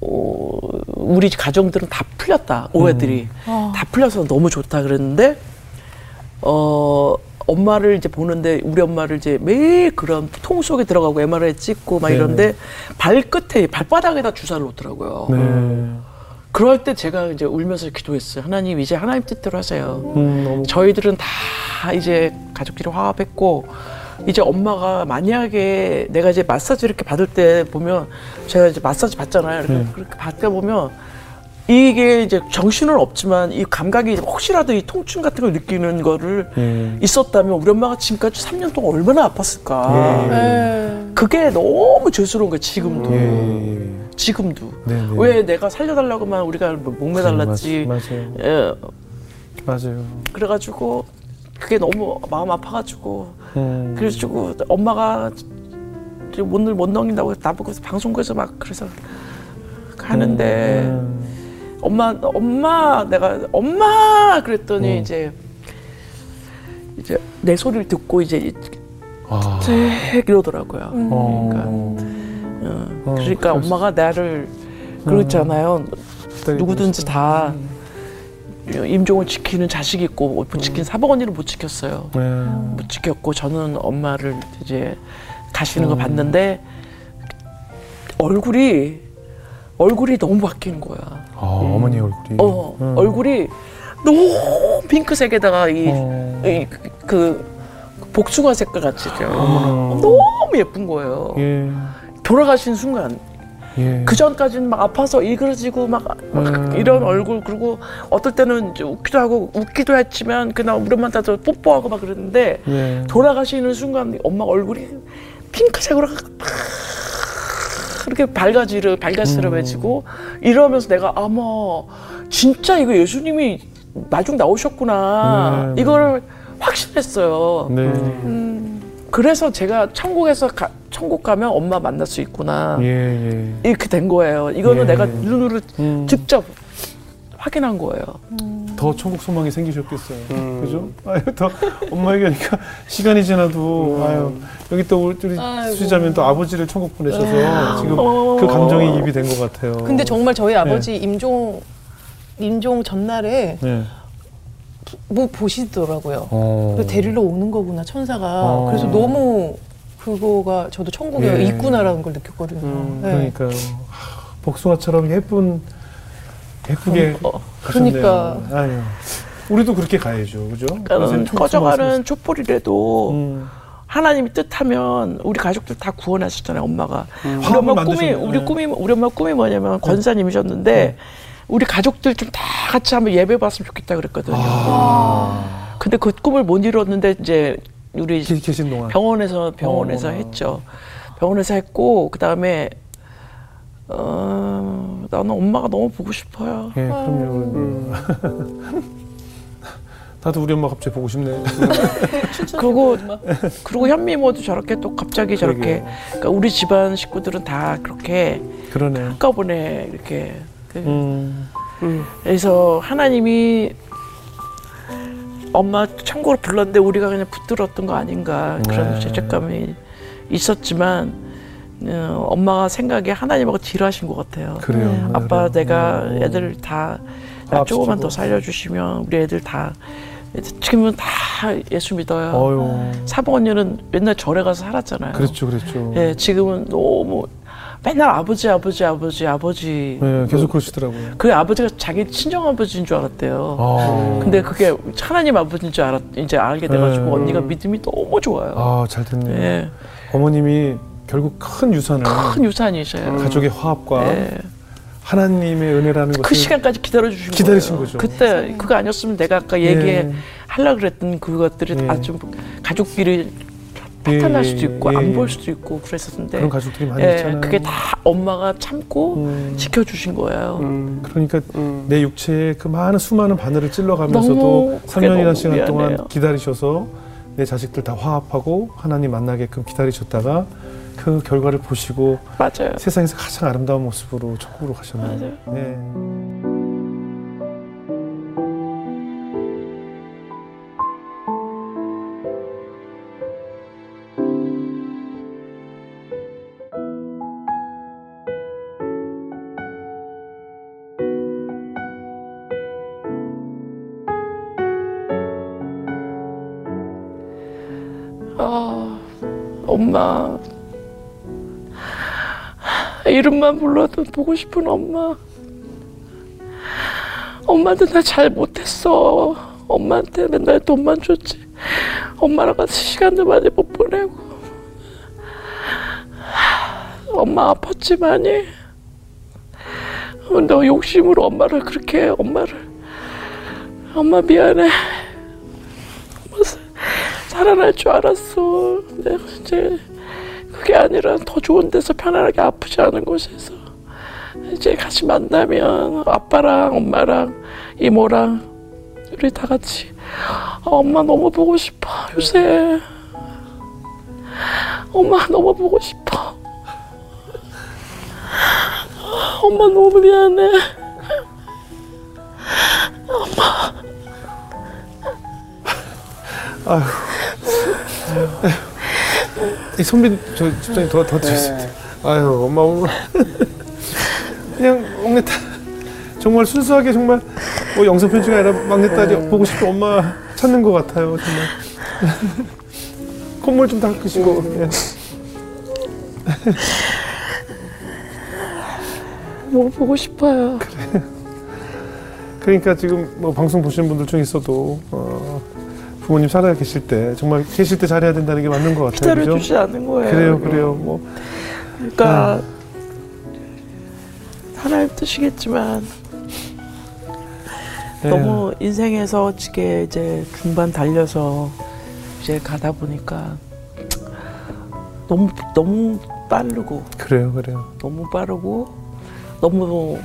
어, 우리 가정들은 다 풀렸다 오해들이 다 풀려서 너무 좋다 그랬는데 어 엄마를 이제 보는데 우리 엄마를 이제 매일 그런 통 속에 들어가고 MRI 찍고 막. 이런데 발끝에 발바닥에다 주사를 놓더라고요. 네. 그럴 때 제가 이제 울면서 기도했어요. 하나님 이제 하나님 뜻대로 하세요. 음, 저희들은 다 이제 가족끼리 화합했고 이제 엄마가 만약에 내가 이제 마사지 이렇게 받을 때 보면 제가 이제 마사지 받잖아요. 이렇게 네. 그렇게 받다 보면 이게 이제 정신은 없지만 이 감각이 혹시라도 이 통증 같은 걸 느끼는 거를 예. 있었다면 우리 엄마가 지금까지 3년 동안 얼마나 아팠을까. 예. 네. 그게 너무 죄스러운 거예요. 지금도. 예. 지금도. 네 네. 왜 내가 살려달라고만 우리가 뭐 목매달랐지. 맞아요. 예, 맞아요. 그래가지고 그게 너무 마음 아파가지고 음. 그래가지고 엄마가 지금 오늘 못 넘긴다고 나보고 방송국에서 막 그래서 하는데 음. 엄마 엄마 내가 엄마 그랬더니 음. 이제 이제 내 소리를 듣고 이제 아. 책 이러더라고요. 어. 그러니까, 어, 어, 그러니까 그럴 수- 엄마가 나를 그렇잖아요. 기다리고 누구든지. 다 임종을 지키는 자식이 있고 못 지킨 사복 언니를 못 지켰어요. 네. 못 지켰고 저는 엄마를 이제 가시는 음. 거 봤는데 얼굴이 얼굴이 너무 바뀐 거야. 아, 어머니 얼굴이. 어 음. 얼굴이 너무 핑크색에다가 이, 어. 이 그, 그 복숭아 색깔 같이 죠 어. 너무 예쁜 거예요. 예. 돌아가신 순간 예. 그 전까지는 막 아파서 일그러지고 막, 막 음. 이런 얼굴 그리고 어떨 때는 웃기도 하고 웃기도 했지만 그날 우리 엄마한테 뽀뽀하고 막 그랬는데 예. 돌아가시는 순간 엄마 얼굴이 핑크색으로 막 이렇게 밝아지르 밝아스름해지고 이러면서 내가 아마 진짜 이거 예수님이 나중 나오셨구나 네. 이거를 확신했어요. 네. 그래서 제가 천국에서 가, 천국 가면 엄마 만날 수 있구나 예, 예. 이렇게 된 거예요. 이거는 예. 내가 눈으로 음. 직접 확인한 거예요. 더 천국 소망이 생기셨겠어요. 음. 그죠? 아유, 더 엄마 얘기하니까 시간이 지나도 음. 아유 여기 또 우리. 수자면 또 아버지를 천국 보내셔서 지금 어. 그 감정이 입이 된 것 같아요. 근데 정말 저희 아버지 임종 임종 전날에 네. 뭐 보시더라고요. 어. 그 데리러 오는 거구나 천사가. 어. 그래서 너무 그거가 저도 천국에 예. 있구나라는 걸 느꼈거든요. 음, 네. 그러니까요. 하, 복숭아처럼 예쁜 예쁘게 어, 가셨네요. 그러니까. 아유. 우리도 그렇게 가야죠, 그죠? 그러니까 꺼져가는 촛불이라도 음. 하나님이 뜻하면 우리 가족들 다 구원하셨잖아요, 엄마가. 우리 화합을 엄마 꿈이. 우리 네. 꿈이 우리 엄마 꿈이 뭐냐면 권사님이셨는데 우리 가족들 좀 다 같이 한번 예배 봤으면 좋겠다 그랬거든요. 아. 근데 그 꿈을 못 이뤘는데 이제 우리 계- 계신 동안 병원에서 병원에서 어. 했죠. 병원에서 했고 그 다음에 어, 나는 엄마가 너무 보고 싶어요. 예, 그럼요. <laughs> 나도 우리 엄마 갑자기 보고 싶네. 그리고 그리고 현미모도 저렇게 또 갑자기 저렇게. 그러니까 우리 집안 식구들은 다 그렇게 그러네. 한꺼번에 이렇게 그- 음. 그래서 하나님이 엄마 천국으로 불렀는데 우리가 그냥 붙들었던 거 아닌가 그런 네. 죄책감이 있었지만 어, 엄마가 생각에 하나님하고 딜하신 것 같아요. 그래요. 네, 아빠 그래요. 내가 어. 애들 다나 화합시키고. 조금만 더 살려주시면 우리 애들 다 지금은 다 예수 믿어요. 어유. 사봉 언니는 맨날 절에 가서 살았잖아요. 그렇죠, 그렇죠. 예, 지금은 너무 맨날 아버지 아버지 아버지 아버지. 네, 계속 그러시더라고요. 그 아버지가 자기 친정 아버지인 줄 알았대요. 아, 근데 그게 하나님 아버지인 줄 알았 이제 알게 돼가지고 네. 언니가 믿음이 너무 좋아요. 아, 잘 됐네요. 예, 어머님이 결국 큰 유산을 큰 유산이셔요. 가족의 화합과 예. 하나님의 은혜라는 것을 그 시간까지 기다려 주신 기다리신 거예요. 거죠. 그때 그거 아니었으면 내가 아까 예. 얘기해 하려 그랬던 그것들이 예. 다좀 가족끼리 예, 파탄날 수도 있고 예, 안 예. 볼 수도 있고 그랬었는데 그런 가족들이 많이 예, 있잖아요. 그게 다 엄마가 참고 음, 지켜주신 거예요. 음, 그러니까 음. 내 육체에 그 많은 수많은 바늘을 찔러가면서도 너무 그게 3년이라는 너무 시간 동안 미안해요. 기다리셔서 내 자식들 다 화합하고 하나님 만나게끔 기다리셨다가 그 결과를 보시고 맞아요. 세상에서 가장 아름다운 모습으로 천국으로 가셨네요. 맞아요. 네. 이름만 불러도 보고 싶은 엄마. 엄마한테 나 잘 못했어. 엄마한테 맨날 돈만 줬지. 엄마랑 같이 시간도 많이 못 보내고. 엄마 아팠지 많이. 너 욕심으로 엄마를 그렇게 엄마를 엄마 미안해. 살아날 줄 알았어. 내가 이제 그게 아니라 더 좋은 데서 편안하게 아프지 않은 곳에서 이제 같이 만나면 아빠랑 엄마랑 이모랑 우리 다 같이 아, 엄마 너무 보고 싶어 요새. 엄마 너무 보고 싶어. 아, 엄마 너무 미안해 이 선배 저 집사님 더 도와주세요. 네. 아유 엄마 오늘 그냥 막내딸 정말 순수하게 정말 뭐 영상 편지가 아니라 막내딸이 네. 보고 싶은 엄마 찾는 것 같아요 정말. <laughs> 콧물 좀 닦으시고. 예. 너무 보고 싶어요 그러니까 지금 뭐 방송 보시는 분들 중에서도 어, 부모님 살아 계실 때 정말 계실 때 잘해야 된다는 게 맞는 것 같아요. 그죠? 기다려주지 않은 거예요 그래요, 그래요. 뭐 그러니까 하나님 뜻이겠지만 예. 너무 인생에서 지게 이제 중반 달려서 이제 가다 보니까 너무 너무 빠르고 그래요, 그래요. 너무 빠르고 너무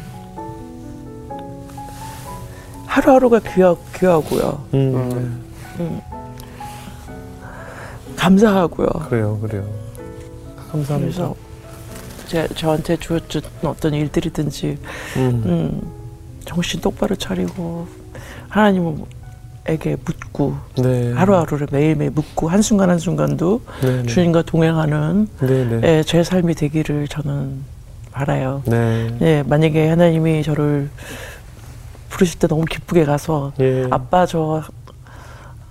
하루하루가 귀하, 귀하고요 음, 감사하고요 그래요, 그래요. 감사합니다. 그래서 제, 저한테 주어진 어떤 일들이든지 음, 음, 정신 똑바로 차리고 하나님에게 묻고 네. 하루하루를 매일매일 묻고 한순간 한순간도 네, 네. 주님과 동행하는 네, 네. 예, 제 삶이 되기를 저는 바라요. 네. 예, 만약에 하나님이 저를 부르실 때 너무 기쁘게 가서 예. 아빠 저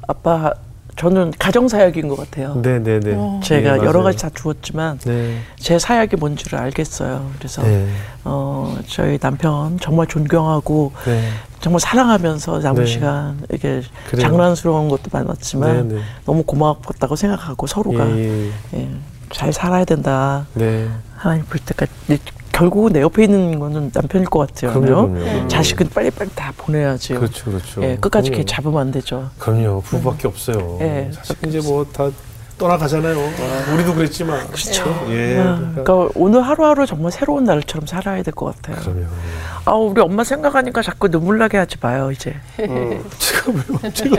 아빠 저는 가정 사역인 것 같아요. 네, 네, 네. 제가 예, 여러. 가지 다 주었지만 네. 제 사역이 뭔지를 알겠어요. 그래서 네. 어, 저희 남편 정말 존경하고 네. 정말 사랑하면서 남은 네. 시간 이게 그래요. 장난스러운 것도 많았지만 네, 네. 너무 고마웠다고 생각하고 서로가 예, 예. 예, 잘 살아야 된다. 네. 하나님 볼 때까지 결국은 내 옆에 있는 거는 남편일 것 같아요. 그럼요, 그럼요? 그럼요. 자식은 빨리빨리 다 보내야지. 그렇죠, 그렇죠. 예, 끝까지 이렇게 그럼요. 잡으면 안 되죠. 그럼요. 부부밖에 없어요. 예, 자식 이제 뭐 다 떠나가잖아요. 우리도 그랬지만. 그렇죠. 예. 아, 그러니까. 그러니까 오늘 하루하루 정말 새로운 날처럼 살아야 될 것 같아요. 그럼요. 아, 우리 엄마 생각하니까 자꾸 눈물 나게 하지 마요, 이제. <laughs> 지금요. 지금.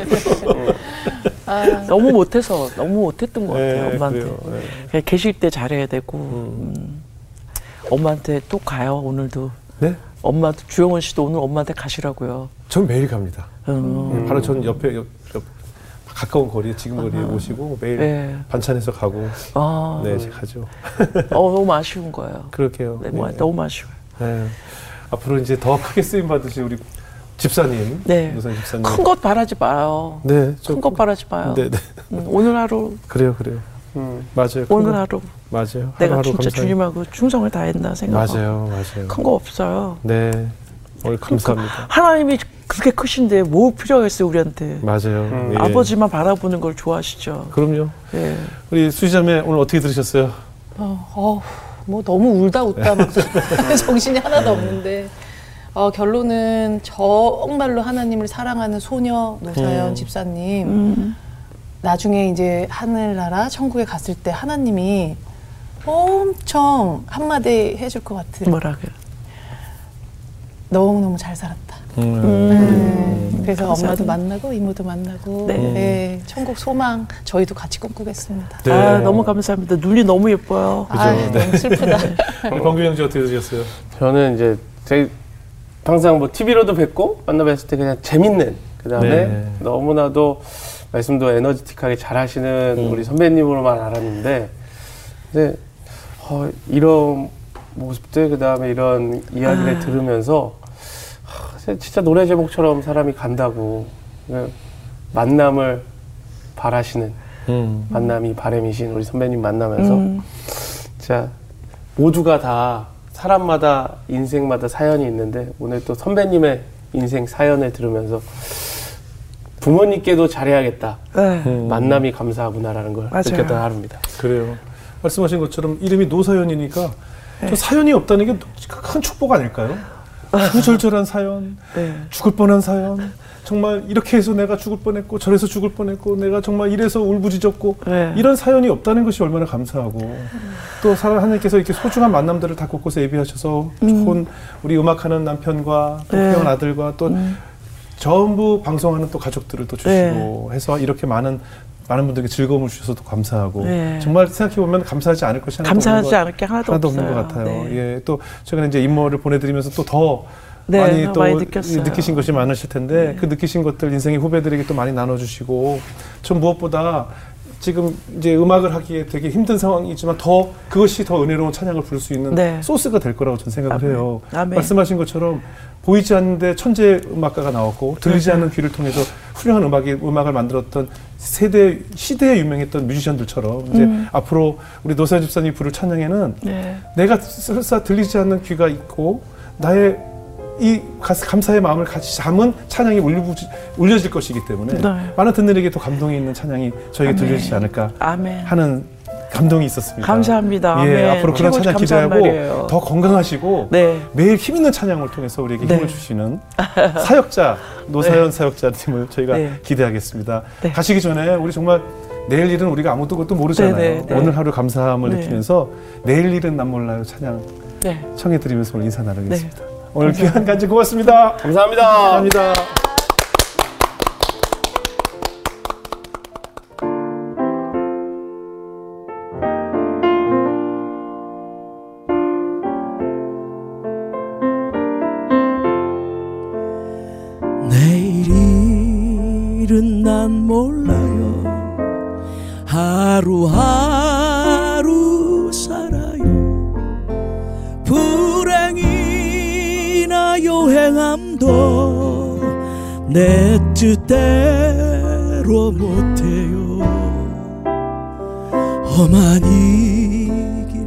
너무 못해서, 너무 못했던 것 같아요, 예, 엄마한테. 그래요. 예. 그냥 계실 때 잘해야 되고, 음. 음. 엄마한테 또 가요, 오늘도. 네? 엄마, 주영원 씨도 오늘 엄마한테 가시라고요. 전 매일 갑니다. 음. 예, 바로 전 옆에 옆, 옆 가까운 거리에 지금 거리에 오시고 매일 네. 반찬해서 가고 아, 네 가죠. 어, 너무 아쉬운 거예요. 그렇게요. 네, 네. 너무 아쉬워요. 네. 앞으로 이제 더 크게 쓰임 받으실 우리 집사님, 네. 노선 집사님. 큰 것 바라지 마요. 네, 좀- 큰것 바라지 마요. 네, 네. 음, 오늘 하루, 그래요, 그래요. 음. 맞아요. 큰 오늘 거- 하루 맞아요. 내가 진짜 감사해요. 주님하고 충성을 다했나 생각하고 맞아요, 맞아요. 큰 거 없어요. 네, 오늘 감사합니다. 하나님이 그렇게 크신데 뭐 필요가 있어요 우리한테. 맞아요. 음. 예. 아버지만 바라보는 걸 좋아하시죠. 그럼요. 예. 우리 수지자매 오늘 어떻게 들으셨어요? 어, 어, 뭐 너무 울다 웃다 막 <laughs> 정신이 하나도 없는데 어, 결론은 정말로 하나님을 사랑하는 소녀 노사연 음. 집사님 음, 나중에 이제 하늘나라 천국에 갔을 때 하나님이 엄청 한마디 해줄 것 같은 뭐라고요? 너무 너무 잘 살았다. 음. 네, 그래서 감사합니다. 엄마도 만나고 이모도 만나고 네. 네, 천국 소망 저희도 같이 꿈꾸겠습니다. 네. 아 너무 감사합니다. 눈이 너무 예뻐요. 아, 네. 너무 슬프다. <laughs> 우리 광규 형제 어떻게 들으셨어요? 저는 이제 제 항상 뭐 TV로도 뵙고 만나 뵀을 때 그냥 재밌는 그 다음에 네. 너무나도 말씀도 에너지틱하게 잘 하시는 음. 우리 선배님으로만 알았는데 근데 어, 이런 모습들 그 다음에 이런 이야기를 아. 들으면서 하, 진짜 노래 제목처럼 사람이 간다고 그 만남을 바라시는 음. 만남이 바람이신 우리 선배님 만나면서 음, 진짜 모두가 다 사람마다 인생마다 사연이 있는데 오늘 또 선배님의 인생 사연을 들으면서 부모님께도 잘해야겠다. 네. 음. 만남이 감사하구나라는 걸 맞아요. 느꼈던 하루입니다. 그래요. 말씀하신 것처럼 이름이 노사연이니까 네. 저 사연이 없다는 게 큰 축복 아닐까요? <laughs> 구절절한 사연, 네. 죽을 뻔한 사연, 정말 이렇게 해서 내가 죽을 뻔했고 저래서 죽을 뻔했고 내가 정말 이래서 울부짖었고 네. 이런 사연이 없다는 것이 얼마나 감사하고 또 사랑 하나님께서 이렇게 소중한 만남들을 다 곳곳에 예비하셔서 좋은 우리 음악하는 남편과 또 네. 태어난 아들과 또 음. 전부 방송하는 또 가족들을 또 주시고 해서 이렇게 많은 많은 분들에게 즐거움을 주셔서 또 감사하고 네. 정말 생각해 보면 감사하지 않을 것이 하나도 감사하지 없는 것, 않을 게 하나도, 하나도. 없는 것 같아요. 네. 예, 또 최근에 이제 임모를 보내드리면서 또더 네, 많이 또 많이. 느끼신 것이 많으실 텐데 네. 그 느끼신 것들 인생의 후배들에게 또 많이 나눠주시고 전 무엇보다 지금 이제 음악을 하기에 되게 힘든 상황이지만 더 그것이 더 은혜로운 찬양을 부를 수 있는 네. 소스가 될 거라고 저는 생각을 아멘. 해요. 아멘. 말씀하신 것처럼 보이지 않는데 천재 음악가가 나왔고 들리지 맞아요. 않는 귀를 통해서 훌륭한 음악이 음악을 만들었던 세대 시대에 유명했던 뮤지션들처럼 이제 음. 앞으로 우리 노사 집사님 부를 찬양에는 네. 내가 설사 들리지 않는 귀가 있고 나의 이 가- 감사의 마음을 같이 담은 찬양이 울려지, 울려질 것이기 때문에 네. 많은 듣는에게 또 감동이 있는 찬양이 저에게. 들려지지 않을까 아멘. 하는 감동이 있었습니다. 감사합니다. 예, 아멘. 앞으로 그런 찬양 기대하고 날이에요. 더 건강하시고 네. 매일 힘 있는 찬양을 통해서 우리에게 네. 힘을 주시는 사역자 <laughs> 노사연 사역자님을 저희가 네. 기대하겠습니다. 네. 가시기 전에 우리 정말 내일 일은 우리가 아무도 것도 모르잖아요. 네, 네, 네. 오늘 하루 감사함을 네. 느끼면서 내일 일은 난 몰라요 찬양 네. 청해드리면서 오늘 인사 나누겠습니다. 오늘 귀한 간증 고맙습니다. 감사합니다. 감사합니다. 내일은 난 몰라요 하루하루 내 뜻대로 못해요. 험한 이길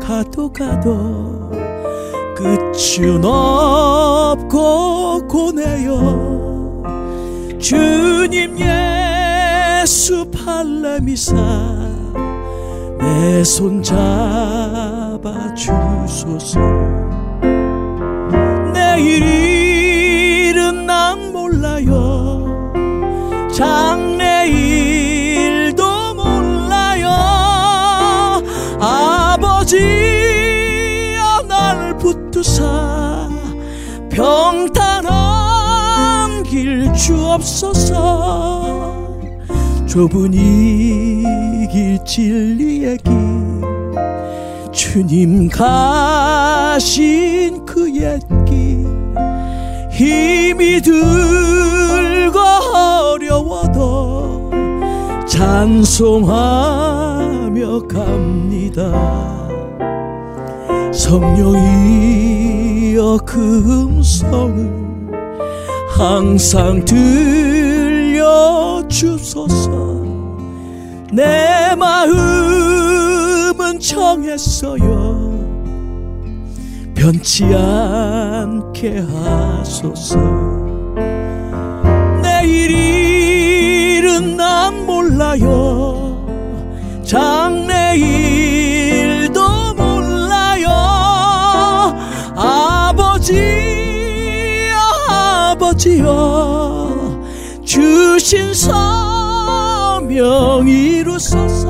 가도 가도 끝은 없고 고네요. 주님 예수 팔레미사 내 손 잡아 주소서 몰라요. 장래 일도 몰라요. 아버지여 날 붙드사 평탄한 길 주옵소서 좁은 이 길 진리의 길 주님 가신 그 옛길 힘이 들 찬송하며 갑니다. 성령이여 그 음성을 항상 들려주소서. 내 마음은 정했어요. 변치 않게 하소서. 내일 일은 난 몰라요. 장래일도 몰라요. 아버지여 아버지여 주신 사명 이루소서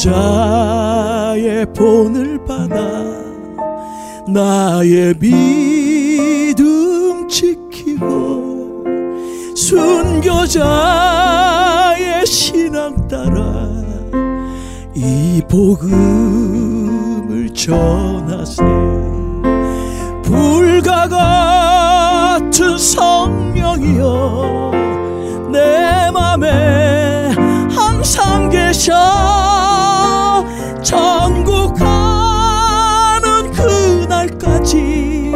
순교자의 본을 받아 나의 믿음 지키고 순교자의 신앙 따라 이 복음을 전하세. 불과 같은 성령이여 내 맘에 항상 계셔 끝까지.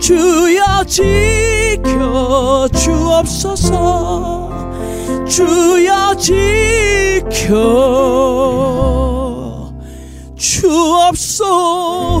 주여 지켜 주옵소서. 주여 지켜 주옵소서.